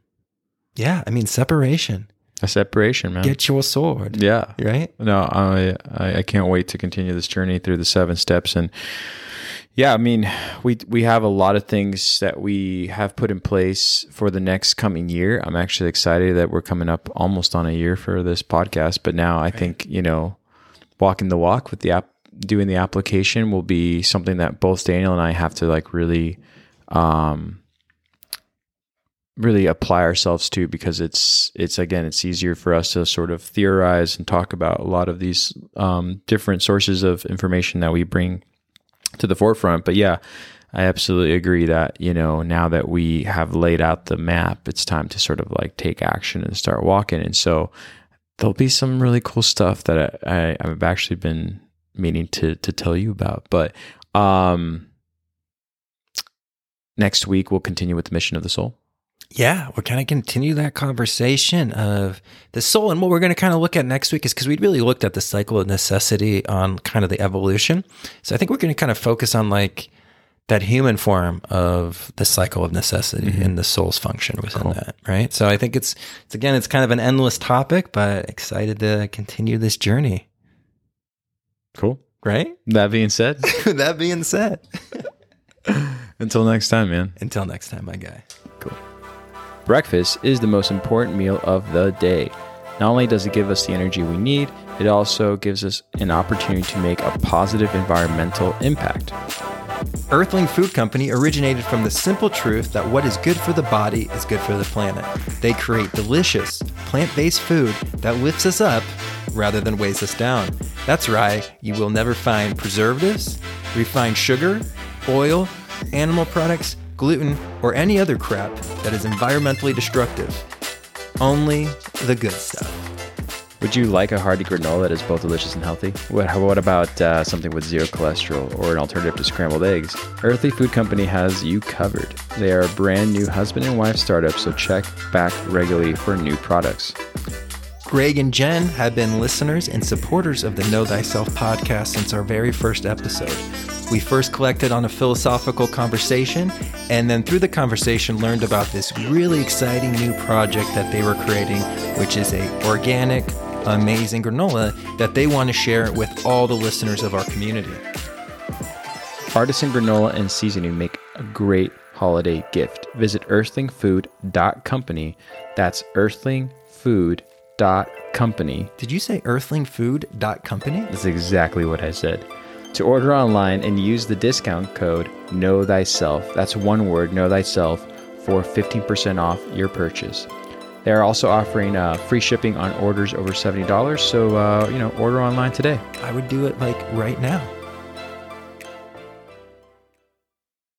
yeah, I mean, separation. A separation, man. Get your sword. yeah. Right? No, I, I I can't wait to continue this journey through the seven steps and yeah, I mean, we we have a lot of things that we have put in place for the next coming year. I'm actually excited that we're coming up almost on a year for this podcast, but now I think, you know, walking the walk with the app doing the application will be something that both Daniel and I have to like really um really apply ourselves to because it's it's again it's easier for us to sort of theorize and talk about a lot of these um, different sources of information that we bring to the forefront. But yeah i absolutely agree that you know now that we have laid out the map it's time to sort of like take action and start walking. And so there'll be some really cool stuff that i, I i've actually been meaning to to tell you about. But um next week we'll continue with the mission of the soul Yeah, we're kind of continue that conversation of the soul. And what we're going to kind of look at next week is because we really looked at the cycle of necessity on kind of the evolution. So I think we're going to kind of focus on like that human form of the cycle of necessity mm-hmm. and the soul's function within that, right? So I think it's, it's again, it's kind of an endless topic, but excited to continue this journey, cool right? that being said (laughs) that being said, (laughs) until next time man until next time, my guy. Breakfast is the most important meal of the day. Not only does it give us the energy we need, it also gives us an opportunity to make a positive environmental impact. Earthling Food Company originated from the simple truth that what is good for the body is good for the planet. They create delicious, plant based food that lifts us up rather than weighs us down. That's right, you will never find preservatives, refined sugar, oil, animal products, gluten, or any other crap that is environmentally destructive. Only the good stuff. Would you like a hearty granola that is both delicious and healthy? What, what about uh, something with zero cholesterol or an alternative to scrambled eggs? Earthly Food Company has you covered. They are a brand new husband and wife startup, so check back regularly for new products. Greg and Jen have been listeners and supporters of the Know Thyself podcast since our very first episode. We first collected on a philosophical conversation, and then through the conversation learned about this really exciting new project that they were creating, which is a organic, amazing granola that they want to share with all the listeners of our community. Artisan granola and seasoning make a great holiday gift. Visit earthlingfood.company. That's earthlingfood.company. Did you say earthlingfood.company? That's exactly what I said. To order online and use the discount code Know Thyself. That's one word, Know Thyself, for 15% off your purchase. They are also offering uh, free shipping on orders over $70. So, uh, you know, order online today. I would do it like right now.